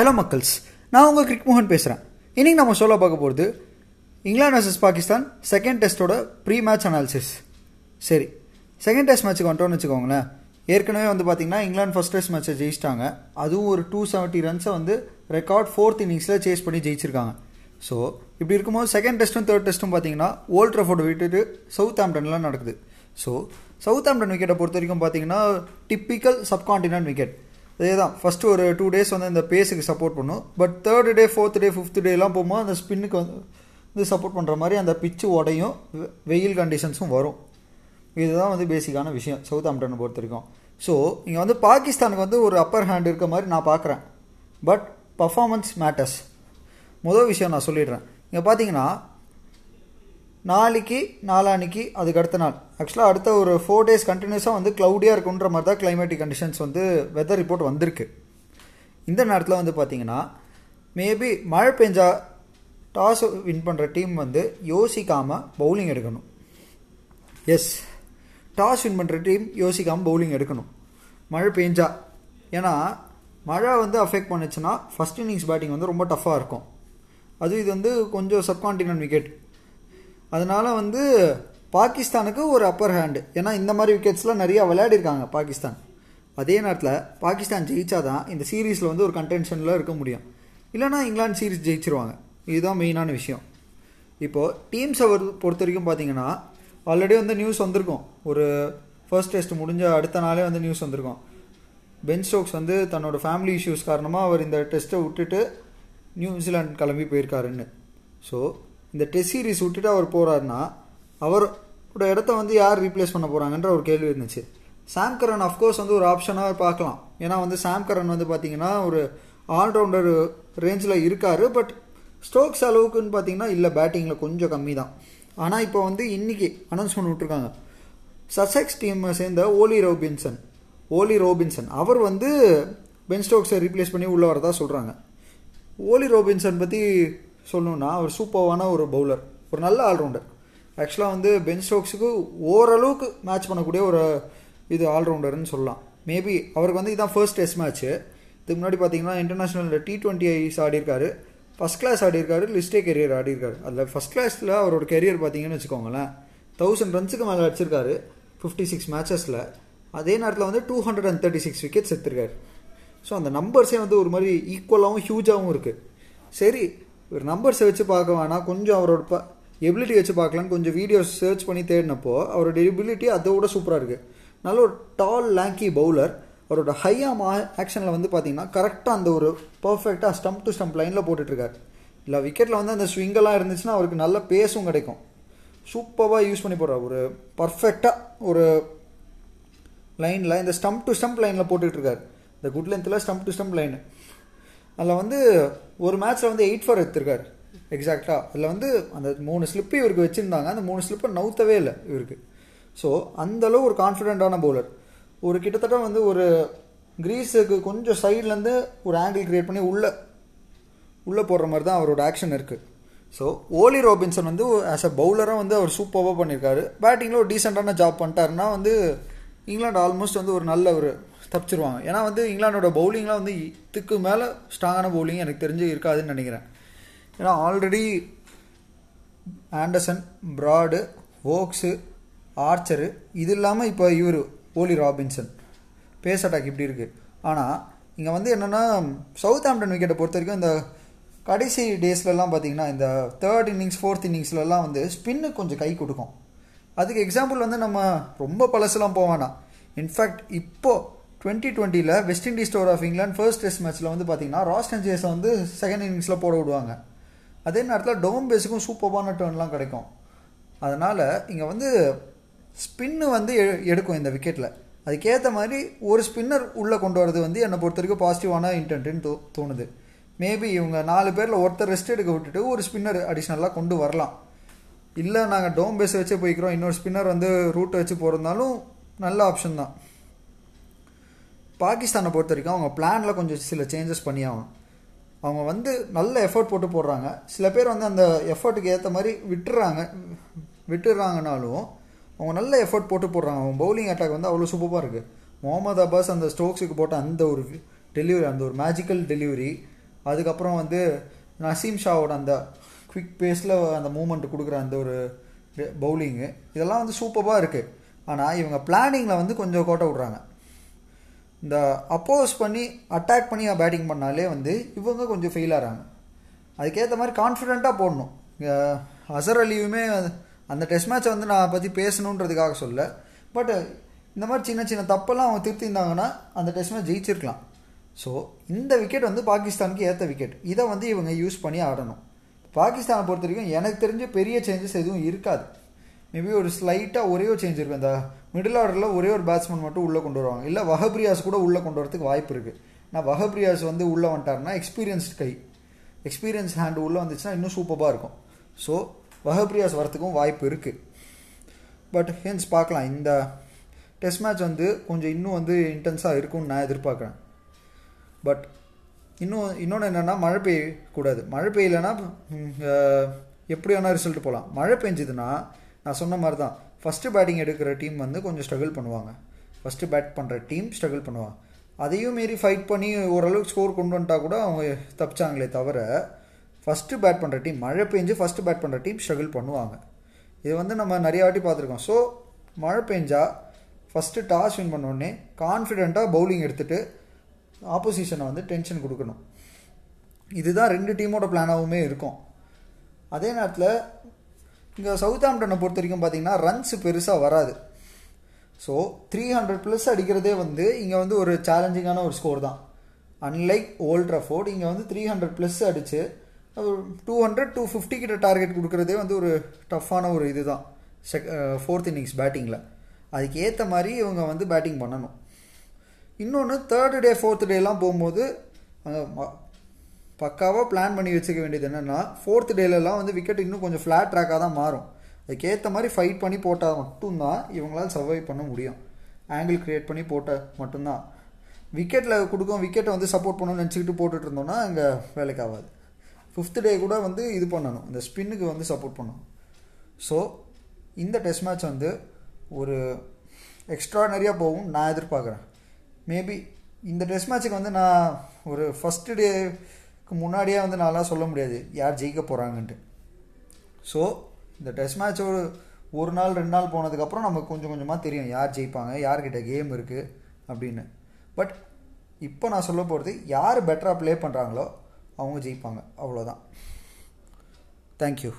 Hello மக்கள்ஸ் நான் உங்கள் கிரிக் மோகன் பேசுகிறேன் இன்னைக்கு நம்ம சொல்ல பார்க்க போகிறது இங்கிலாந்து வர்சஸ் பாகிஸ்தான் செகண்ட் டெஸ்ட்டோட ப்ரீ மேட்ச் அனாலிசிஸ் சரி செகண்ட் டெஸ்ட் மேட்ச்சுக்கு வந்துட்டோம்னு வச்சுக்கோங்களேன். ஏற்கனவே வந்து பார்த்தீங்கன்னா இங்கிலாந்து ஃபர்ஸ்ட் டெஸ்ட் மேட்ச்சை ஜெயிச்சிட்டாங்க. அதுவும் ஒரு டூ செவன்ட்டி ரன்ஸை வந்து ரெக்கார்ட் ஃபோர்த் இன்னிங்ஸில் சேஸ் பண்ணி ஜெயிச்சிருக்காங்க. ஸோ இப்படி இருக்கும்போது செகண்ட் டெஸ்ட்டும் தேர்ட் டெஸ்ட்டும் பார்த்தீங்கன்னா ஓல்ட் ட்ரஃபோர்டு விட்டுட்டு சவுத் ஆம்டன்லாம் நடக்குது. ஸோ சவுத் ஆம்டன் விக்கெட்டை பொறுத்த வரைக்கும் பார்த்தீங்கன்னா டிப்பிக்கல் சப்கான்டினென்ட் விக்கெட் அதே தான் ஃபஸ்ட்டு ஒரு டூ டேஸ் வந்து இந்த பேஸுக்கு சப்போர்ட் பண்ணும். But third day fourth day fifth டேலாம் போகும்போது அந்த ஸ்பின்னுக்கு வந்து வந்து சப்போர்ட் பண்ணுற மாதிரி அந்த பிச்சு உடையும். வெயில் கண்டிஷன்ஸும் வரும். இதுதான் வந்து பேசிக்கான விஷயம் சவுத் ஆம்டனை பொறுத்த வரைக்கும் ஸோ இங்கே வந்து பாகிஸ்தானுக்கு வந்து ஒரு அப்பர் ஹேண்ட் இருக்க மாதிரி நான் பார்க்குறேன். பட் பர்ஃபாமன்ஸ் மேட்டர்ஸ் முதல் விஷயம் நான் சொல்லிடுறேன். இங்கே பார்த்தீங்கன்னா நாளைக்கு நாளான்னைக்கு அதுக்கு அடுத்த நாள். ஆக்சுவலாக அடுத்த ஒரு ஃபோர் டேஸ் கண்டினியூஸாக வந்து க்ளவுடியாக இருக்குன்ற மாதிரி தான் கிளைமேட்டிக் கண்டிஷன்ஸ் வந்து வெதர் ரிப்போர்ட் வந்திருக்கு. இந்த நேரத்தில் வந்து பார்த்தீங்கன்னா மேபி மழை பெஞ்சா டாஸ் வின் பண்ணுற டீம் வந்து யோசிக்காமல் பவுலிங் எடுக்கணும். எஸ் டாஸ் வின் பண்ணுற டீம் யோசிக்காமல் பவுலிங் எடுக்கணும். மழை பெஞ்சா. ஏன்னா மழை வந்து அஃபெக்ட் பண்ணுச்சுன்னா ஃபர்ஸ்ட் இன்னிங்ஸ் பேட்டிங் வந்து ரொம்ப டஃப்பாக இருக்கும். அது இது வந்து கொஞ்சம் சப்கான்டினென்ட் விக்கெட் அதனால் வந்து பாகிஸ்தானுக்கு ஒரு அப்பர் ஹேண்டு ஏன்னா இந்த மாதிரி விக்கெட்ஸ்லாம் நிறையா விளையாடிருக்காங்க பாகிஸ்தான். அதே நேரத்தில் பாகிஸ்தான் ஜெயிச்சாதான் இந்த சீரீஸில் வந்து ஒரு கண்டென்ஷனில் இருக்க முடியும். இல்லைனா இங்கிலாந்து சீரீஸ் ஜெயிச்சிருவாங்க. இதுதான் மெயினான விஷயம். இப்போது டீம்ஸை பொறுத்த வரைக்கும் பார்த்தீங்கன்னா ஆல்ரெடி வந்து நியூஸ் வந்திருக்கும். ஒரு ஃபர்ஸ்ட் டெஸ்ட் முடிஞ்ச அடுத்த நாளே வந்து நியூஸ் வந்திருக்கும். பென் ஸ்டோக்ஸ் வந்து தன்னோட ஃபேமிலி இஷ்யூஸ் காரணமாக அவர் இந்த டெஸ்ட்டை விட்டுட்டு நியூசிலாந்து கிளம்பி போயிருக்காருன்னு. ஸோ இந்த டெஸ்ட் சீரிஸ் விட்டுட்டு அவர் போகிறாருன்னா அவரோட இடத்த வந்து யார் ரீப்ளேஸ் பண்ண போகிறாங்கன்ற ஒரு கேள்வி இருந்துச்சு. சாம் கரன் அஃப்கோர்ஸ் வந்து ஒரு ஆப்ஷனாக பார்க்கலாம். ஏன்னா வந்து சாம் கரன் வந்து பார்த்தீங்கன்னா ஒரு ஆல்ரவுண்டர் ரேஞ்சில் இருக்கார். பட் ஸ்டோக்ஸ் அளவுக்குன்னு பார்த்தீங்கன்னா இல்லை பேட்டிங்கில் கொஞ்சம் கம்மி தான் ஆனால் இப்போ வந்து இன்றைக்கி அனௌன்ஸ் பண்ணி விட்ருக்காங்க சசெக்ஸ் டீமை சேர்ந்த ஓலி ரோபின்சன் ஓலி ரோபின்சன் அவர் வந்து பென் ஸ்டோக்ஸை ரீப்ளேஸ் பண்ணி உள்ளே வரதா சொல்கிறாங்க ஓலி ரோபின்சன் பற்றி சொல்லணும்னா அவர் சூப்பர்வான ஒரு பவுலர் ஒரு நல்ல ஆல்ரவுண்டர் ஆக்சுவலாக வந்து பென் ஸ்டோக்ஸுக்கு ஓரளவுக்கு மேட்ச் பண்ணக்கூடிய ஒரு இது ஆல்ரவுண்டர்னு சொல்லலாம். மேபி அவருக்கு வந்து இதான் ஃபர்ஸ்ட் டெஸ்ட் மேட்ச்சு இதுக்கு முன்னாடி பார்த்தீங்கன்னா இன்டர்நேஷ்னலில் டி டுவெண்ட்டி ஐஸ் ஆடிருக்காரு ஃபஸ்ட் கிளாஸ் ஆடிருக்காரு லிஸ்டே கெரியர் ஆடிருக்காரு அதில் ஃபஸ்ட் கிளாஸில் அவரோட கெரியர் பார்த்தீங்கன்னு வச்சுக்கோங்களேன் தௌசண்ட் ரன்ஸுக்கு மேலே அடிச்சிருக்காரு ஃபிஃப்டி சிக்ஸ் மேட்சஸில் அதே நேரத்தில் வந்து two hundred and thirty six wickets எடுத்திருக்காரு. ஸோ அந்த நம்பர்ஸே வந்து ஒரு மாதிரி ஈக்குவலாகவும் ஹியூஜாகவும் இருக்குது சரி ஒரு நம்பர்ஸை வச்சு பார்க்க வேணாம். கொஞ்சம் அவரோட ப எபிலிட்டி வச்சு பார்க்கலான்னு கொஞ்சம் வீடியோஸ் சர்ச் பண்ணி தேடினப்போ அவரோட எபிலிட்டி அதோட சூப்பராக இருக்குது நல்ல ஒரு டால் லேங்கி பவுலர் அவரோட ஹையாம் ஆக்ஷனில் வந்து பார்த்தீங்கன்னா கரெக்டாக அந்த ஒரு பர்ஃபெக்டாக ஸ்டம்ப் டு ஸ்டம்ப் லைனில் போட்டுட்ருக்காரு. இல்லை விக்கெட்டில் வந்து அந்த ஸ்விங்கெல்லாம் இருந்துச்சுன்னா அவருக்கு நல்ல பேஸும் கிடைக்கும். சூப்பராக யூஸ் பண்ணி போடுறார். ஒரு பர்ஃபெக்டாக ஒரு லைனில் இந்த ஸ்டம்ப் டு ஸ்டம்ப் லைனில் போட்டுட்ருக்காரு. இந்த குட் லென்த்தில் ஸ்டம்ப் டு ஸ்டம்ப் லைனு அதில் வந்து ஒரு மேட்ச்சில் வந்து எயிட் ஃபார் எடுத்திருக்காரு. எக்ஸாக்டாக அதில் வந்து அந்த மூணு ஸ்லிப்பு இவருக்கு வச்சுருந்தாங்க. அந்த மூணு ஸ்லிப்பை நவுத்தவே இல்லை இவருக்கு. ஸோ அந்தளவு ஒரு கான்ஃபிடெண்ட்டான பவுலர் ஒரு கிட்டத்தட்ட வந்து ஒரு கிரீஸுக்கு கொஞ்சம் சைட்லேருந்து ஒரு ஆங்கிள் கிரியேட் பண்ணி உள்ளே உள்ளே போடுற மாதிரி தான் அவரோட ஆக்ஷன் இருக்குது ஸோ ஓலி ரோபின்சன் வந்து ஆஸ் அ பவுலராக வந்து அவர் சூப்பராக பண்ணியிருக்காரு பேட்டிங்கில் ஒரு டீசெண்டான ஜாப் பண்ணிட்டாருன்னா வந்து இங்கிலாந்து ஆல்மோஸ்ட் வந்து ஒரு நல்ல ஒரு தப்பிச்சிருவாங்க. ஏன்னா வந்து இங்கிலாண்டோட பவுலிங்லாம் வந்து இதுக்கு மேலே ஸ்ட்ராங்கான பவுலிங் எனக்கு தெரிஞ்சு இருக்காதுன்னு நினைக்கிறேன். ஏன்னா already Anderson Broad Woakes Archer இது இல்லாமல் இப்போ இவர் ஓலி ராபின்சன் பேஸ் அட்டாக் இப்படி இருக்குது ஆனால் இங்கே வந்து என்னென்னா சவுத் ஆம்டன் விக்கெட்டை பொறுத்த வரைக்கும் இந்த கடைசி டேஸ்லலாம் பார்த்தீங்கன்னா இந்த தேர்ட் இன்னிங்ஸ் ஃபோர்த் இன்னிங்ஸ்லலாம் வந்து ஸ்பின்னு கொஞ்சம் கை கொடுக்கும். அதுக்கு எக்ஸாம்பிள் வந்து நம்ம ரொம்ப பழசுலாம் போக இன்ஃபேக்ட் இப்போது டுவெண்ட்டி டுவெண்ட்டியில் West Indies tour of England first test மேட்ச்சில் வந்து பார்த்தீங்கன்னா ராஸ்டன் ஜேஸை வந்து செகண்ட் இன்னிங்ஸில் போட விடுவாங்க. அதே நேரத்தில் டோம் பேஸுக்கும் சூப்பரான டேர்ன்லாம் கிடைக்கும். அதனால் இங்கே வந்து ஸ்பின்னு வந்து எ- எடுக்கும் இந்த விக்கெட்டில் அதுக்கேற்ற மாதிரி ஒரு ஸ்பின்னர் உள்ளே கொண்டு வரது வந்து என்னை பொறுத்த வரைக்கும் பாசிட்டிவான இன்டென்ட்னு தோ தோணுது. மேபி இவங்க நாலு பேரில் ஒருத்தர் ரெஸ்ட் எடுக்க விட்டுட்டு ஒரு ஸ்பின்னர் அடிஷ்னலாக கொண்டு வரலாம். இல்லை நாங்கள் டோம் பேஸ் வச்சே போய்க்கிறோம். இன்னொரு ஸ்பின்னர் வந்து ரூட்டை வச்சு போகிறதுனாலும் நல்ல ஆப்ஷன் தான். பாகிஸ்தானை பொறுத்த வரைக்கும் அவங்க பிளானில் கொஞ்சம் சில சேஞ்சஸ் பண்ணி ஆகணும் அவங்க வந்து நல்ல எஃபர்ட் போட்டு போடுறாங்க. சில பேர் வந்து அந்த எஃபர்ட்டுக்கு ஏற்ற மாதிரி விட்டுறாங்க. விட்டுறாங்கனாலும் அவங்க நல்ல எஃபர்ட் போட்டு போடுறாங்க. அவங்க பவுலிங் அட்டாக் வந்து அவ்வளோ சூப்பராக இருக்குது முகமது அப்பாஸ் அந்த ஸ்டோக்ஸுக்கு போட்ட அந்த ஒரு டெலிவரி அந்த ஒரு மேஜிக்கல் டெலிவரி அதுக்கப்புறம் வந்து நசீம் ஷாவோட அந்த குவிக் பேஸில் அந்த மூமெண்ட் கொடுக்குற அந்த ஒரு பவுலிங்கு இதெல்லாம் வந்து சூப்பராக இருக்குது ஆனால் இவங்க பிளானிங்கில் வந்து கொஞ்சம் கோட்டை விட்றாங்க. இந்த அப்போஸ் பண்ணி அட்டாக் பண்ணி பேட்டிங் பண்ணாலே வந்து இவங்க கொஞ்சம் ஃபெயில் ஆகிறாங்க அதுக்கேற்ற மாதிரி கான்ஃபிடெண்ட்டாக போடணும். அசர் அலியுமே அந்த டெஸ்ட் மேட்சை வந்து நான் பற்றி பேசணுன்றதுக்காக சொல்ல பட் இந்த மாதிரி சின்ன சின்ன தப்பெல்லாம் அவங்க திருத்திருந்தாங்கன்னா அந்த டெஸ்ட் மேட்ச் ஜெயிச்சிருக்கலாம். ஸோ இந்த விக்கெட் வந்து பாகிஸ்தானுக்கு ஏற்ற விக்கெட் இதை வந்து இவங்க யூஸ் பண்ணி ஆடணும். பாகிஸ்தானை பொறுத்த வரைக்கும் எனக்கு தெரிஞ்ச பெரிய சேஞ்சஸ் எதுவும் இருக்காது. மேபி ஒரு ஸ்லைட்டாக ஒரே ஒரு சேஞ்ச் இருக்கும் இந்த மிடில் ஆர்டரில் ஒரே ஒரு பேட்ஸ்மேன் மட்டும் உள்ளே கொண்டு வருவாங்க. இல்லை வஹப்ரியாஸ் கூட உள்ளே கொண்டு வரதுக்கு வாய்ப்பு இருக்குது நான் வஹப்ரியாஸ் வந்து உள்ளே வந்துட்டாருன்னா எக்ஸ்பீரியன்ஸ்ட் கை. எக்ஸ்பீரியன்ஸ் ஹேண்டு உள்ளே வந்துச்சுன்னா இன்னும் சூப்பராக இருக்கும். ஸோ வஹப்ரியாஸ் வரத்துக்கும் வாய்ப்பு இருக்குது பட் ஹென்ஸ் பார்க்கலாம். இந்த டெஸ்ட் மேட்ச் வந்து கொஞ்சம் இன்னும் வந்து இன்டென்ஸாக இருக்கும்னு நான் எதிர்பார்க்குறேன். பட் இன்னும் இன்னொன்று என்னென்னா மழை பெய்யக்கூடாது. மழை பெய்யலைன்னா எப்படி வேணால் ரிசல்ட் போகலாம் மழை பெஞ்சதுன்னா நான் சொன்ன மாதிரி தான் ஃபஸ்ட்டு பேட்டிங் எடுக்கிற டீம் வந்து கொஞ்சம் ஸ்ட்ரகிள் பண்ணுவாங்க. ஃபஸ்ட்டு பேட் பண்ணுற டீம் ஸ்ட்ரகிள் பண்ணுவாங்க. அதையும் மீறி ஃபைட் பண்ணி ஓரளவுக்கு ஸ்கோர் கொண்டு வந்துட்டா கூட அவங்க தப்பிச்சாங்களே தவிர ஃபஸ்ட்டு பேட் பண்ணுற டீம் மழை பெஞ்சு ஃபஸ்ட்டு பேட் பண்ணுற டீம் ஸ்ட்ரகிள் பண்ணுவாங்க. இது வந்து நம்ம நிறையா வாட்டி பார்த்துருக்கோம். ஸோ மழை பெஞ்சா ஃபஸ்ட்டு டாஸ் வின் பண்ணோடனே கான்ஃபிடெண்ட்டாக பவுலிங் எடுத்துகிட்டு ஆப்போசிஷனை வந்து டென்ஷன் கொடுக்கணும். இதுதான் ரெண்டு டீமோட பிளானாகவுமே இருக்கும். அதே நேரத்தில் இங்கே சவுத் ஆம்டனை பொறுத்த வரைக்கும் பார்த்தீங்கன்னா ரன்ஸ் பெருசாக வராது. ஸோ த்ரீ ஹண்ட்ரட் ப்ளஸ் அடிக்கிறதே வந்து இங்கே வந்து ஒரு சேலஞ்சிங்கான ஒரு ஸ்கோர் தான். அன்லைக் ஓல்ட் ரஃபோர்ட் இங்கே வந்து த்ரீ ஹண்ட்ரட் ப்ளஸ் அடித்து டூ ஹண்ட்ரட் டூ ஃபிஃப்டி கிட்ட டார்கெட் கொடுக்குறதே வந்து ஒரு டஃப்பான ஒரு இது தான் செக் ஃபோர்த் இன்னிங்ஸ் பேட்டிங்கில் அதுக்கு ஏற்ற மாதிரி இவங்க வந்து பேட்டிங் பண்ணணும். இன்னொன்று தேர்டு டே ஃபோர்த்து டேலாம் போகும்போது அங்கே பக்காவாக பிளான் பண்ணி வச்சுக்க வேண்டியது என்னென்னா ஃபோர்த் டேலலாம் வந்து விக்கெட் இன்னும் கொஞ்சம் ஃப்ளாட் ட்ராக்காக தான் மாறும். அதுக்கேற்ற மாதிரி ஃபைட் பண்ணி போட்டால் மட்டும்தான் இவங்களால் சர்வை பண்ண முடியும். ஆங்கிள் க்ரியேட் பண்ணி போட்டால் மட்டும்தான். விக்கெட்டில் கொடுக்கும் விக்கெட்டை வந்து சப்போர்ட் பண்ணணும்னு நினச்சிக்கிட்டு போட்டுட்டு இருந்தோம்னா அங்கே வேலைக்கு ஆகாது. ஃபிஃப்த் டே கூட வந்து இது பண்ணணும். இந்த ஸ்பின்னுக்கு வந்து சப்போர்ட் பண்ணணும். ஸோ இந்த டெஸ்ட் மேட்ச் வந்து ஒரு எக்ஸ்ட்ரானரியாக போகும் நான் எதிர்பார்க்குறேன். மேபி இந்த டெஸ்ட் மேட்ச்சுக்கு வந்து நான் ஒரு ஃபஸ்ட்டு டே முன்னாடியே வந்து நான்லாம் சொல்ல முடியாது. யார் ஜெயிக்க போகிறாங்கன்ட்டு ஸோ இந்த டெஸ்ட் மேட்ச் ஒரு ஒரு நாள் ரெண்டு நாள் போனதுக்கப்புறம் நமக்கு கொஞ்சம் கொஞ்சமாக தெரியும் யார் ஜெயிப்பாங்க யார்கிட்ட கேம் இருக்குது அப்படின்னு. பட் இப்போ நான் சொல்ல போகிறது யார் பெட்டராக ப்ளே பண்ணுறாங்களோ அவங்க ஜெயிப்பாங்க. அவ்வளோதான் தேங்க்யூ